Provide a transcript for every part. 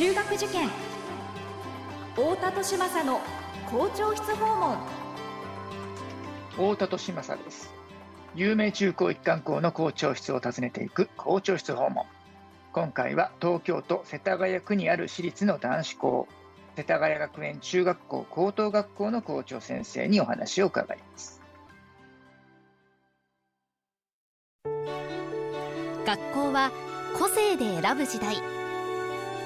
中学受験。太田利政の校長室訪問。太田利政です。有名中高一貫校の校長室を訪ねていく校長室訪問。今回は東京都世田谷区にある私立の男子校世田谷学園中学校高等学校の校長先生にお話を伺います。学校は個性で選ぶ時代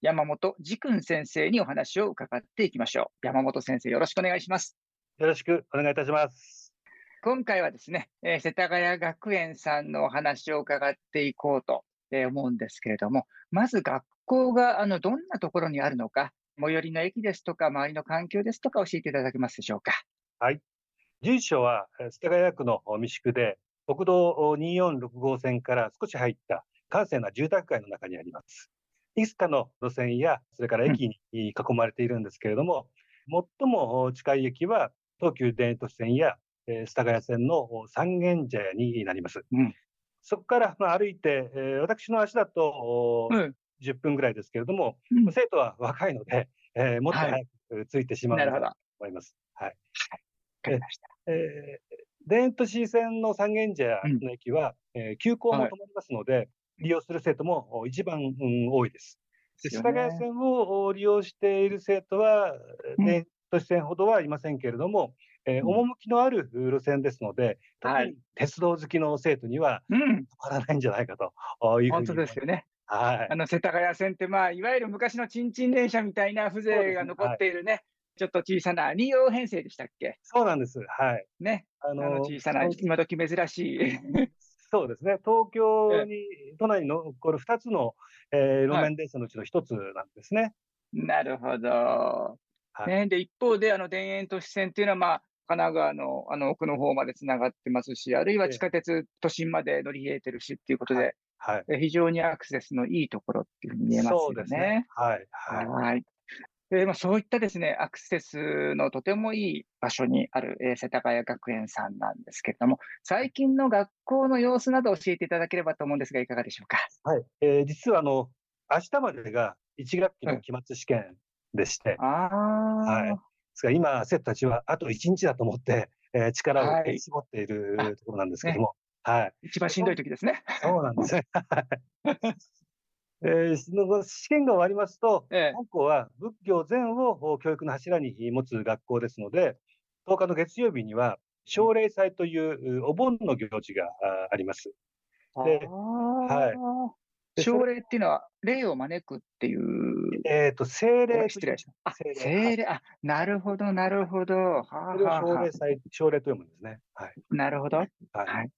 山本慈君先生にお話を伺っていきましょう山本先生よろしくお願いしますよろしくお願いいたします今回はですね、えー、世田谷学園さんのお話を伺っていこうと思うんですけれども、まず学校があのどんなところにあるのか、最寄りの駅ですとか、周りの環境ですとか、教えていただけますでしょうか？はい。住所は世田谷区の三宿で、国道246号線から少し入った閑静な住宅街の中にあります。いくつかの路線や、それから駅に囲まれているんですけれども、うん、最も近い駅は東急田園都市線やえ世田谷線の三軒茶屋になります。うん、そこから、まあ、歩いて、えー、私の足だと、うん、10分ぐらいですけれども、うん、生徒は若いので、えー、もっと早く着いてしまうと思います。はい。わ、はい、かりました。えー、田園都市線の三軒茶屋の駅は、うん、えー、急行も止まりますので、はい、利用する生徒も一番、うん、多いです。で世田谷線を利用している生徒は、田園都市線ほどはいませんけれども、えー、趣のある路線ですので、特に鉄道好きの生徒には、たまらないんじゃないかというふうに、本当ですよね。はい。あの、世田谷線って、まあ、いわゆる昔のちんちん電車みたいな風情が残っているね、はい、ちょっと小さな2両編成でしたっけ？そうなんです。はい。ね。あのー、小さな、今時珍しい。そうですね。東京に、都内に残る2つの、えー、路面電車のうちの1つなんですね。なるほど。はい、ね、で、一方で、あの、田園都市線っていうのは、まあ、神奈川のあの奥の方までつながってますし、あるいは地下鉄都心まで乗り入れてるしっていうことで、はい、非常にアクセスのいいところっていうふうに見えますよね。そうですね。はい。はい。はいそういったですね、アクセスのとてもいい場所にある、えー、世田谷学園さんなんですけれども、最近の学校の様子など教えていただければと思うんですが、いかがでしょうか？はい。えー、実はあの、明日までが1学期の期末試験でして、うん、あはい。ですが今、生徒たちはあと1日だと思って、えー、力を絞っているところなんですけども、はい。一番しんどい時ですね。そうなんですね。えー、試験が終わりますと、ええ、本校は仏教全を教育の柱に持つ学校ですので、10日の月曜日には、奨励祭というお盆の行事があります。で、はい。奨励っていうのは、霊を招くっていう。えっ、ー、と、精霊。失礼しました。精霊。あ、なるほど、なるほど。はあ、それを奨励祭、奨励と読むんですね。はい。なるほど。はい。はい、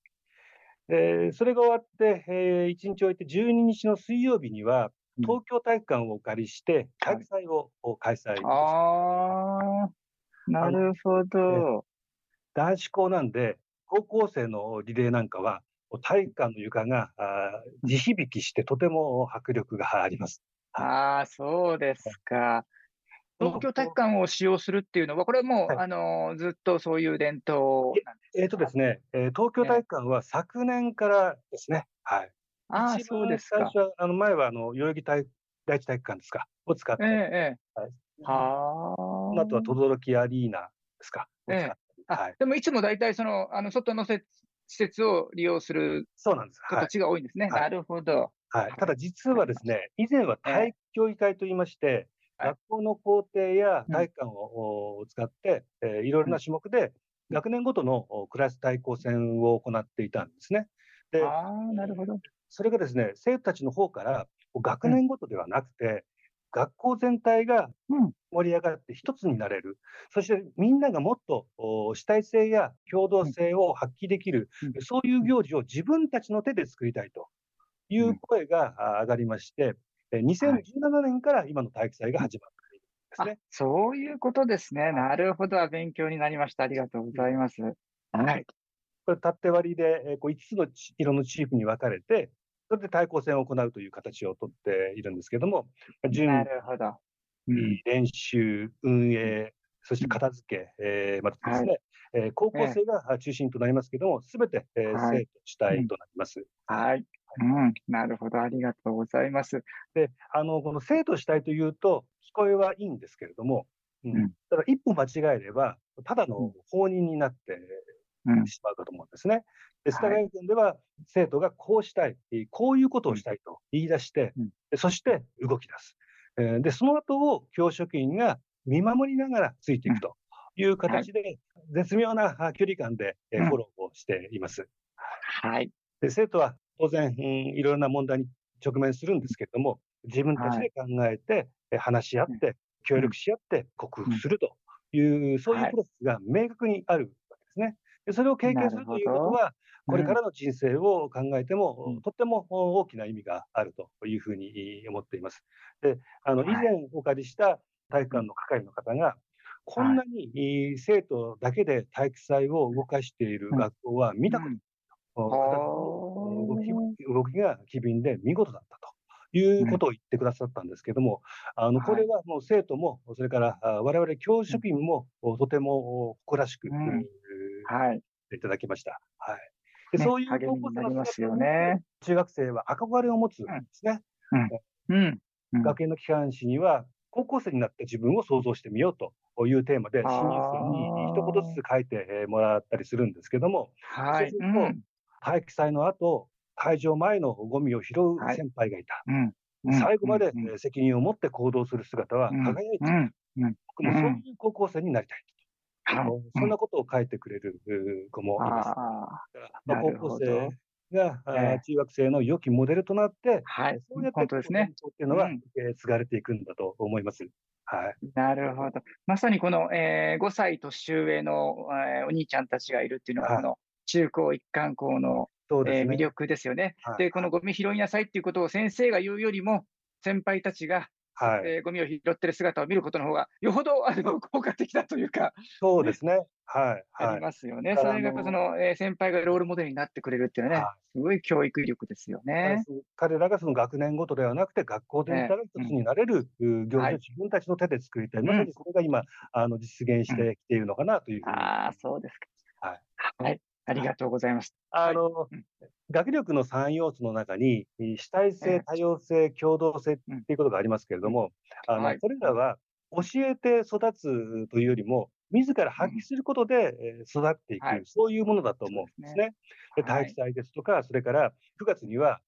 えー、それが終わって、えー、1日置いて12日の水曜日には、東京体育館をお借りして、開催を、はい、開催ああ、なるほど。男子校なんで、高校生のリレーなんかは、体育館の床が地響きしてとても迫力があります。ああ、そうですか。東京体育館を使用するっていうのは、これはもう、はい、あのずっとそういう伝統なんですか？えっ、ー、とですね、えー、東京体育館は昨年からですね、はい。ああ、そうですか。最初は、あの前はあの代々木第一体育館ですか、を使って、えー、えー、はい。はあ。あとは轟アリーナですか、えー、はい、でもいつも大体その、あの外のせ施設を利用するそうなんです。形が多いんですね。はい、なるほど。はい。ただ実はですね、以前は体育協議会といいまして、学校の校庭や体育館を使って、うん、えー、いろいろな種目で、学年ごとのクラス対抗戦を行っていたんですね。で、あなるほど。それがですね、生徒たちの方から、学年ごとではなくて、学校全体が盛り上がって一つになれる、そしてみんながもっと主体性や共同性を発揮できる、そういう行事を自分たちの手で作りたいという声が上がりまして、2017年から今の体育祭が始まっているんですね。そういうことですね。なるほど。勉強になりました。ありがとうございます。はい。これ、縦割りで、えこう5つの色のチームに分かれて、それで対抗戦を行うという形をとっているんですけども、準備、なるほど。練習、運営、そして片付け、えー、またですね、はい、えー、高校生が中心となりますけども、すべて、えー、生徒主体となります。はい。うん、なるほど、ありがとうございます。で、あの、この生徒主体というと、聞こえはいいんですけれども、うん、ただ一歩間違えれば、ただの放任になってしまうかと思うんですね。で、世田谷県では、生徒がこうしたい、こういうことをしたいと言い出して、そして動き出す。で、その後を教職員が見守りながらついていくという形で、絶妙な距離感でフォローをしています。はい。で生徒は当然、いろいろな問題に直面するんですけれども、自分たちで考えて、話し合って、協力し合って克服するという、そういうプロセスが明確にあるわけですね。でそれを経験するということは、これからの人生を考えても、とっても大きな意味があるというふうに思っています。で、あの、以前お借りした体育館の係の方が、こんなに生徒だけで体育祭を動かしている学校は見たことない。動き動きが機敏で見事だったと。いうことを言ってくださったんですけども、あのこれはもう生徒も、それから我々教職員もとても誇らしく、はい、いただきました。はい。で、ね、そういう高校生の姿を、ね、中学生は憧れを持つんですね。うん。うん、学園の機関誌には、高校生になって自分を想像してみようというテーマで、新入生に一言ずつ書いてもらったりするんですけども、はい、そうす体育祭の後、会場前のゴミを拾う先輩がいた。はいうん、最後まで責任を持って行動する姿は輝いている。僕もそういう高校生になりたい。そんなことを書いてくれる子もいます。まあ、高校生が、中学生の良きモデルとなって、はい、そうやってですね。っていうのは、うん、継がれていくんだと思います。はい。なるほど。まさにこの、えー、5歳年上の、えー、お兄ちゃんたちがいるっていうのは、この中高一貫校の、ねえー、魅力ですよね。はい、で、このゴミ拾いなさいっていうことを先生が言うよりも、先輩たちがはい、えー、ゴミを拾ってる姿を見ることの方が、よほどあの効果的だというか、そうですね。はい。ありますよね。それがやっぱその、えー、先輩がロールモデルになってくれるっていうのはね、すごい教育力ですよね。彼らがその学年ごとではなくて、学校でたら一つになれる行事を自分たちの手で作りたい。まさにそれが今、あの実現してきているのかなというああ、そうですか。はい。はい。ありがとうございます。あの、はい、学力の3要素の中に、主体性、多様性、共同性っていうことがありますけれども、あの、これらは教えて育つというよりも、自ら発揮することで育っていく、そういうものだと思うんですね。で体育祭ですとか、それから9月には、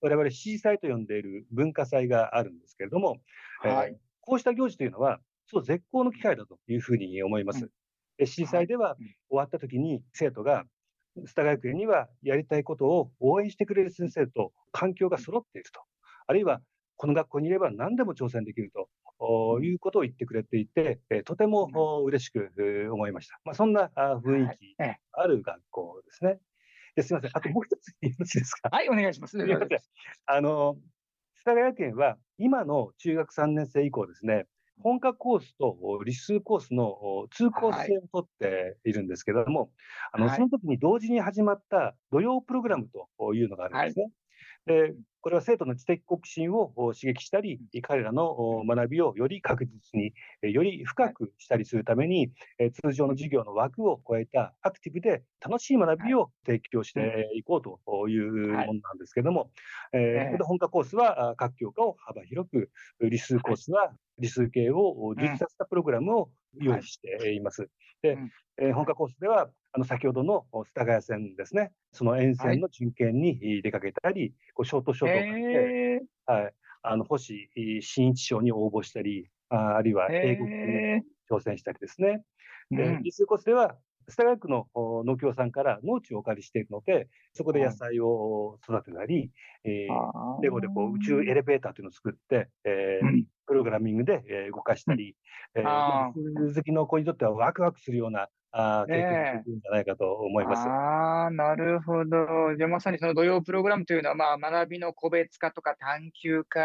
我々、市祭と呼んでいる文化祭があるんですけれども、はい、こうした行事というのは、そう絶好の機会だというふうに思います。市祭では終わった時に生徒がスタ学園にはやりたいことを応援してくれる先生と環境が揃っていると。あるいは、この学校にいれば何でも挑戦できるということを言ってくれていて、とても嬉しく思いました。まあ、そんな雰囲気ある学校ですね。ですみません。あともう一つよろしいですか？はい、お願いします。すみません。あの、世田谷県は今の中学3年生以降ですね、本科コースと理数コースの通行性を取っているんですけれども、はい、あのその時に同時に始まった土曜プログラムというのがあるんですね。はい、でこれは生徒の知的好奇心を刺激したり、彼らの学びをより確実に、より深くしたりするために、通常の授業の枠を超えたアクティブで楽しい学びを提供していこうというものなんですけれども、えー、本科コースは各教科を幅広く、理数コースは理数系を充実させたプログラムを用意しています。で、え本科コースでは、あの先ほどの世田谷線ですね、その沿線の巡検に出かけたり、はい、こうショートショートをかけて、はい、あの星新一賞に応募したり、ああるいは英語に挑戦したりですね。で、理数コースでは、世田谷区の農協さんから農地をお借りしているので、そこで野菜を育てたり、えー、レゴでこう宇宙エレベーターというのを作って、えー、プログラミングで動かしたり、えー、好きの子にとってはワクワクするようなあ経験できるんじゃないかと思います。ああ、なるほど。じゃまさにその土曜プログラムというのは、まあ、学びの個別化とか探求化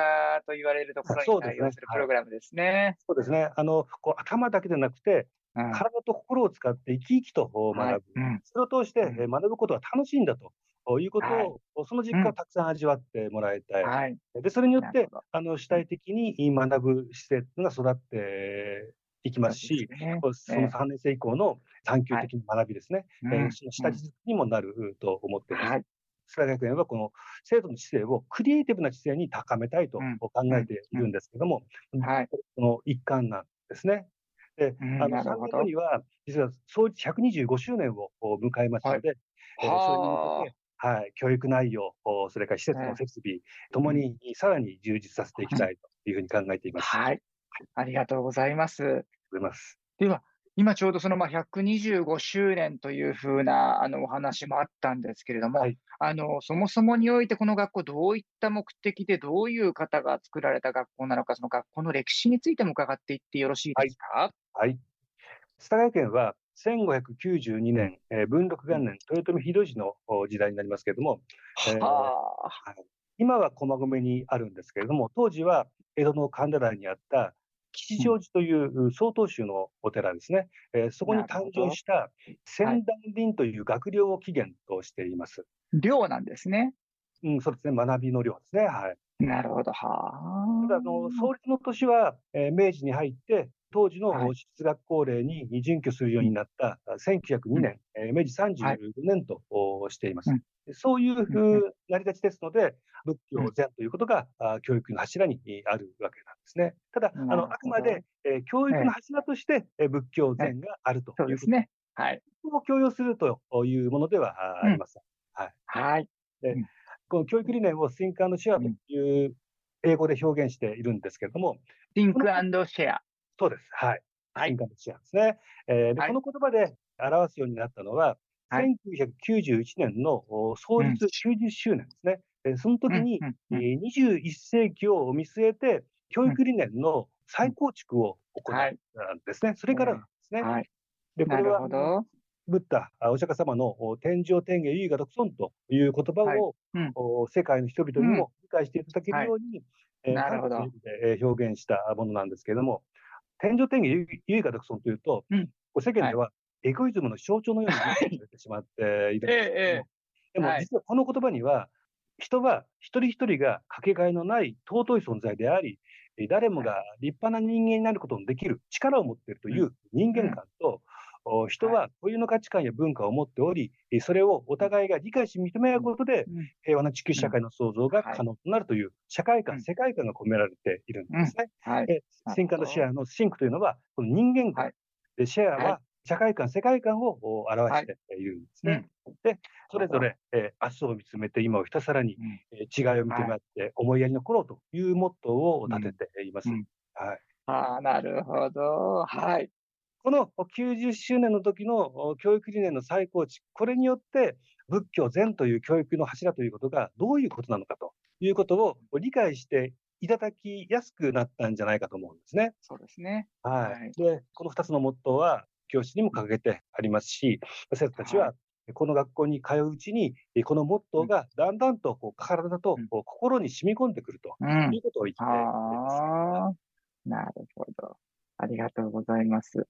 と言われるところに対応するプログラムですね。そうですね。あの、こう頭だけでなくて、うん、体と心を使って生き生きと学ぶ。はいうん、それを通して学ぶことは楽しいんだということを、はい、その実感をたくさん味わってもらいたい。はい、で、それによって、あの主体的に学ぶ姿勢が育っていきますし、そ、ね、その3年生以降の探究的な学びですね、はい、えー、その下地にもなると思っています。はい。学園はこの生徒の姿勢をクリエイティブな姿勢に高めたいと考えているんですけども、はい、その一環なんですね。で、あの3年後には、実は創立125周年を迎えますので、はい、えー、それに向けて、はい、教育内容、それから施設の設備ともにさらに充実させていきたいというふうに考えています。はい。ありがとうございます。ございます。では、今ちょうどそのまあ125周年というふうなあのお話もあったんですけれども、はい、あのそもそもにおいてこの学校、どういった目的でどういう方が作られた学校なのか、その学校の歴史についても伺っていってよろしいですか？はい。はい、須田学園は1592年、えー、文禄元年、豊臣秀吉の時代になりますけれども、えー、今は駒込にあるんですけれども、当時は江戸の神田台にあった吉祥寺という曹洞宗のお寺ですね、えー、そこに誕生した仙壇林という学寮を起源としています。寮なんですね。うん、そうですね、学びの寮ですね。はい。なるほど。はただ、あの、創立の年は、えー、明治に入って、当時の私立学校令に準拠するようになった1902年、はい、明治34年としています。はいそういう成り立ちですので、仏教禅ということが、教育の柱にあるわけなんですね。ただ、あのあくまで、えー、教育の柱として、えー、仏教禅があるということですね。はい。を強要するというものではありません。はい。はい。で、この教育理念を Think and Share という英語で表現しているんですけれども。Think and Share。そうです。はい。はい。And Share ですね。えーで、この言葉で表すようになったのは、1991年の創立90周年ですね。うん、その時に、うん、21世紀を見据えて、教育理念の再構築を行ったんですね。はい、それからですね。はい、で、これは、ブッダ、お釈迦様の天上天下唯我独尊という言葉を、はいうん、世界の人々にも理解していただけるように、はい、なるほど表現したものなんですけれども、天上天下唯我独尊というと、うん、世間ではエゴイズムの象徴のようになってしまっているんですけども、ええ、でも実はこの言葉には、人は一人一人がかけがえのない尊い存在であり、誰もが立派な人間になることのできる力を持っているという人間観と、うん、人は固有の価値観や文化を持っており、それをお互いが理解し認め合うことで、平和な地球社会の創造が可能となるという社会観、世界観が込められているんですね。はい、シンカードシェアのシンクというのは、この人間観、でシェアは社会観、世界観を表しているんですね。はい、で、それぞれ、えー、明日を見つめて今をひたすらに、えー、違いを認め合って思いやり残ろうというモットーを立てています。はい。ああ、なるほど。はい。この90周年の時の教育理念の再構築、これによって仏教禅という教育の柱ということがどういうことなのかということを理解していただきやすくなったんじゃないかと思うんですね。そうですね。はい。はい、で、この2つのモットーは、教室にも掲げてありますし、生徒たちはこの学校に通ううちに、このモットーがだんだんとこう体と心に染み込んでくるということを言っています。なるほど。ありがとうございます。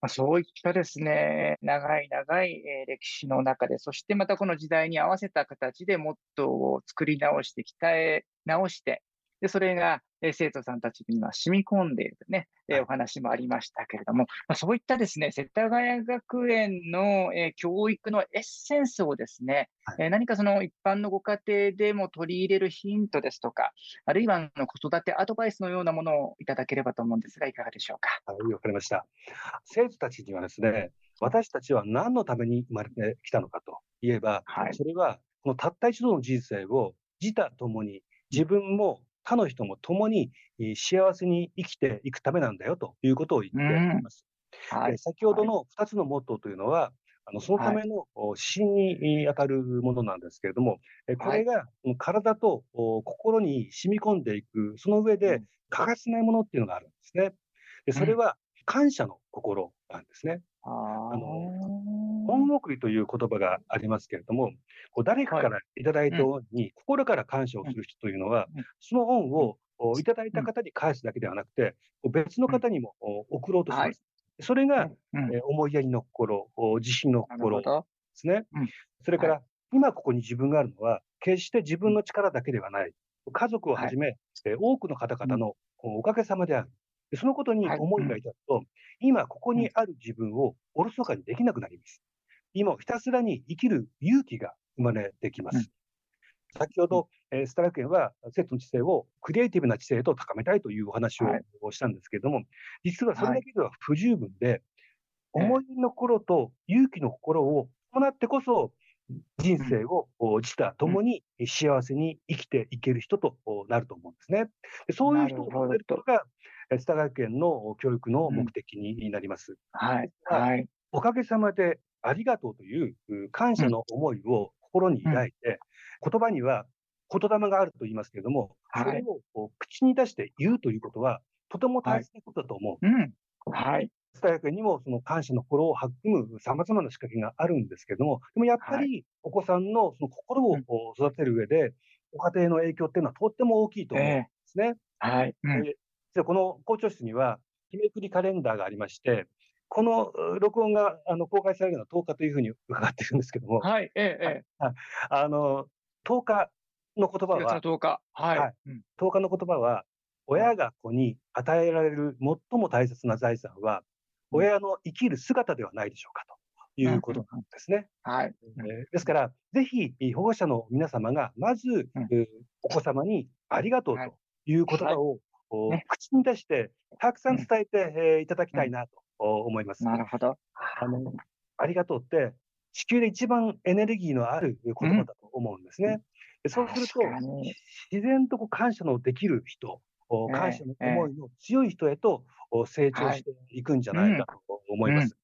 まあ、そういったですね、長い長い歴史の中で、そしてまたこの時代に合わせた形でモットーを作り直して、鍛え直して、で、それがえ生徒さんたちに今染み込んでいるとね、えお話もありましたけれども、まあ、そういったですね、世田谷学園の、え教育のエッセンスをですね、はい、え何かその一般のご家庭でも取り入れるヒントですとか、あるいはの子育てアドバイスのようなものをいただければと思うんですが、いかがでしょうか？はい、わかりました。生徒たちにはですね、私たちは何のために生まれてきたのかといえば、はい、それはこのたった一度の人生を自他ともに自分も他の人も共に幸せに生きていくためなんだよということを言っています。はい、先ほどの2つのモットーというのは、あのそのための指針に当たるものなんですけれども、これが体と心に染み込んでいく、その上で欠かせないものっていうのがあるんですね。でそれは感謝の心なんですね。ああの恩送りという言葉がありますけれども、こう誰かからいただいた恩に心から感謝をする人というのは、うん。その恩をいただいた方に返すだけではなくて、こう別の方にも送ろうとします。それが、うん。えー思いやりの心、自信の心で。すね。うん。それから、今ここに自分があるのは、決して自分の力だけではない。家族をはじめ、えー多くの方々のおかげさまである。でそのことにはい。思いが至ると、今ここにある自分をおろそかにできなくなります。今ひたすらに生きる勇気が生まれてきます。うん。先ほど、えースタラ県は生徒の知性をクリエイティブな知性へと高めたいというお話をはい。したんですけれども、実はそれだけでは不十分で、ええ。思いの心と勇気の心を伴ってこそ、人生をお自他ともに幸せに生きていける人とおなると思うんですね。でそういう人を育てることが、え世田谷県の教育の目的になります。はい。はい。おかげさまでありがとうというう感謝の思いを心に抱いて、言葉には言霊があると言いますけれども、はいそれを口に出して言うということは、とても大切なことだと思う。うん。はい。スタヤ君にもその感謝の心を育む様々な仕掛けがあるんですけれども、でもやっぱりお子さんのその心を育てる上で、ご家庭の影響っていうのはとっても大きいと思うんですね。はい。うんで実はこの校長室には、日めくりカレンダーがありまして、このう録音があの公開されるのは10日というふうに伺っているんですけども、はい。ええ、ええ。あの10日の言葉4月のは、10日。はい。はいうん10日の言葉は、親が子に与えられる最も大切な財産は、親の生きる姿ではないでしょうかということなんですね。はい。えーですから、ぜひ保護者の皆様が、まず、うんえーお子様にありがとうはいという言葉を、おね。口に出して、たくさん伝えて、えーいただきたいなとお思います。なるほど。あのありがとうって、地球で一番エネルギーのある言葉だと思うんですね。でそうすると自然とこう感謝のできる人、感謝の思いの強い人へとお成長していくんじゃないかと思います。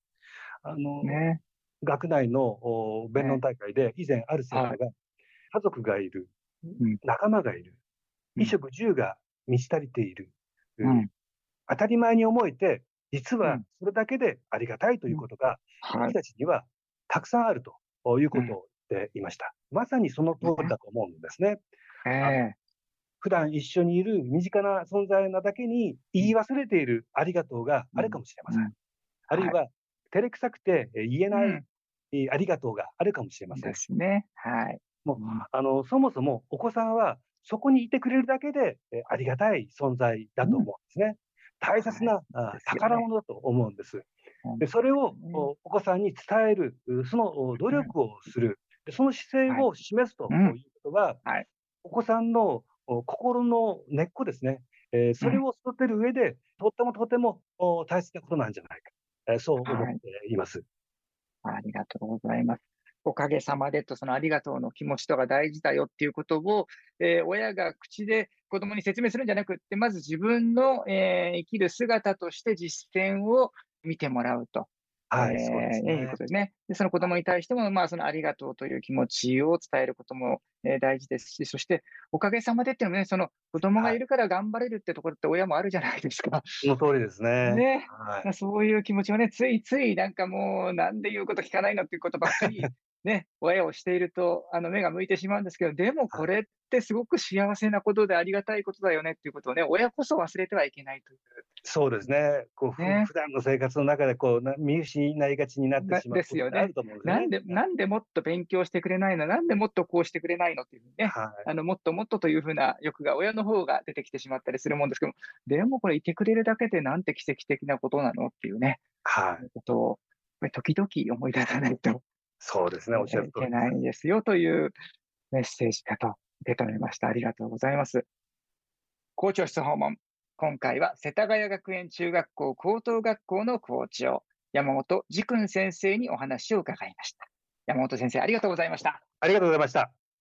あのね。学内のお弁論大会で以前ある生徒が、はい。家族がいる、ん。仲間がいる、うん。衣食住が満ち足りている、うん。当たり前に思えて、実はうんそれだけでありがたいということが、はい。僕たちにはたくさんあるということを言っていました。まさにその通りだと思うんですね。ええ。普段一緒にいる身近な存在なだけに言い忘れているありがとうがあるかもしれません。うんあるいは、照れくさくてえー言えない、ありがとうがあるかもしれませんで。すね。はい。もうあのそもそもお子さんはそこにいてくれるだけで、えーありがたい存在だと思うんですね。大切な、あ宝物だと思うんです。うん。でそれをうん。おお子さんに伝える、うそのお努力をする、でその姿勢を示すとうん。いうことは、はい。お子さんのお心の根っこですね、えーそれを育てる上で、とってもとてもお大切なことなんじゃないか、えーそう思っています。ありがとうございます。おかげさまでと、そのありがとうの気持ちとか大事だよっていうことを、えー親が口で子供に説明するんじゃなくって、まず自分の、えー生きる姿として実践を見てもらうと。はい、えーそうですいうねこ。とですね。で、その子供に対しても、まあ、そのありがとうという気持ちを伝えることも、えー大事ですし、そして、おかげさまでっていうのもね、その子供がいるから頑張れるってところって親もあるじゃないですか。その通りですね。ね。はい、そういう気持ちをね、ついついなんかもう、なんで言うこと聞かないのっていうことばっかり、ね、親をしていると、あの、目が向いてしまうんですけど、でもこれってすごく幸せなことでありがたいことだよねっていうことをね、親こそ忘れてはいけないという。そうですね。こう、ふね普段の生活の中でこうな見失いがちになってしまうですよね。なんで、なんでもっと勉強してくれないの？なんでもっとこうしてくれないのっていうね、はい。あの、もっともっとというふうな欲が親の方が出てきてしまったりするもんですけども、でもこれいてくれるだけでなんて奇跡的なことなのっていうね、はい。ことを、時々思い出さないとそうですね。おっしゃる通りです。いけないんですよというメッセージだと受け止めました。ありがとうございます。校長室訪問。今回は世田谷学園中学校高等学校の校長、山本慈君先生にお話を伺いました。山本先生、ありがとうございました。ありがとうございました。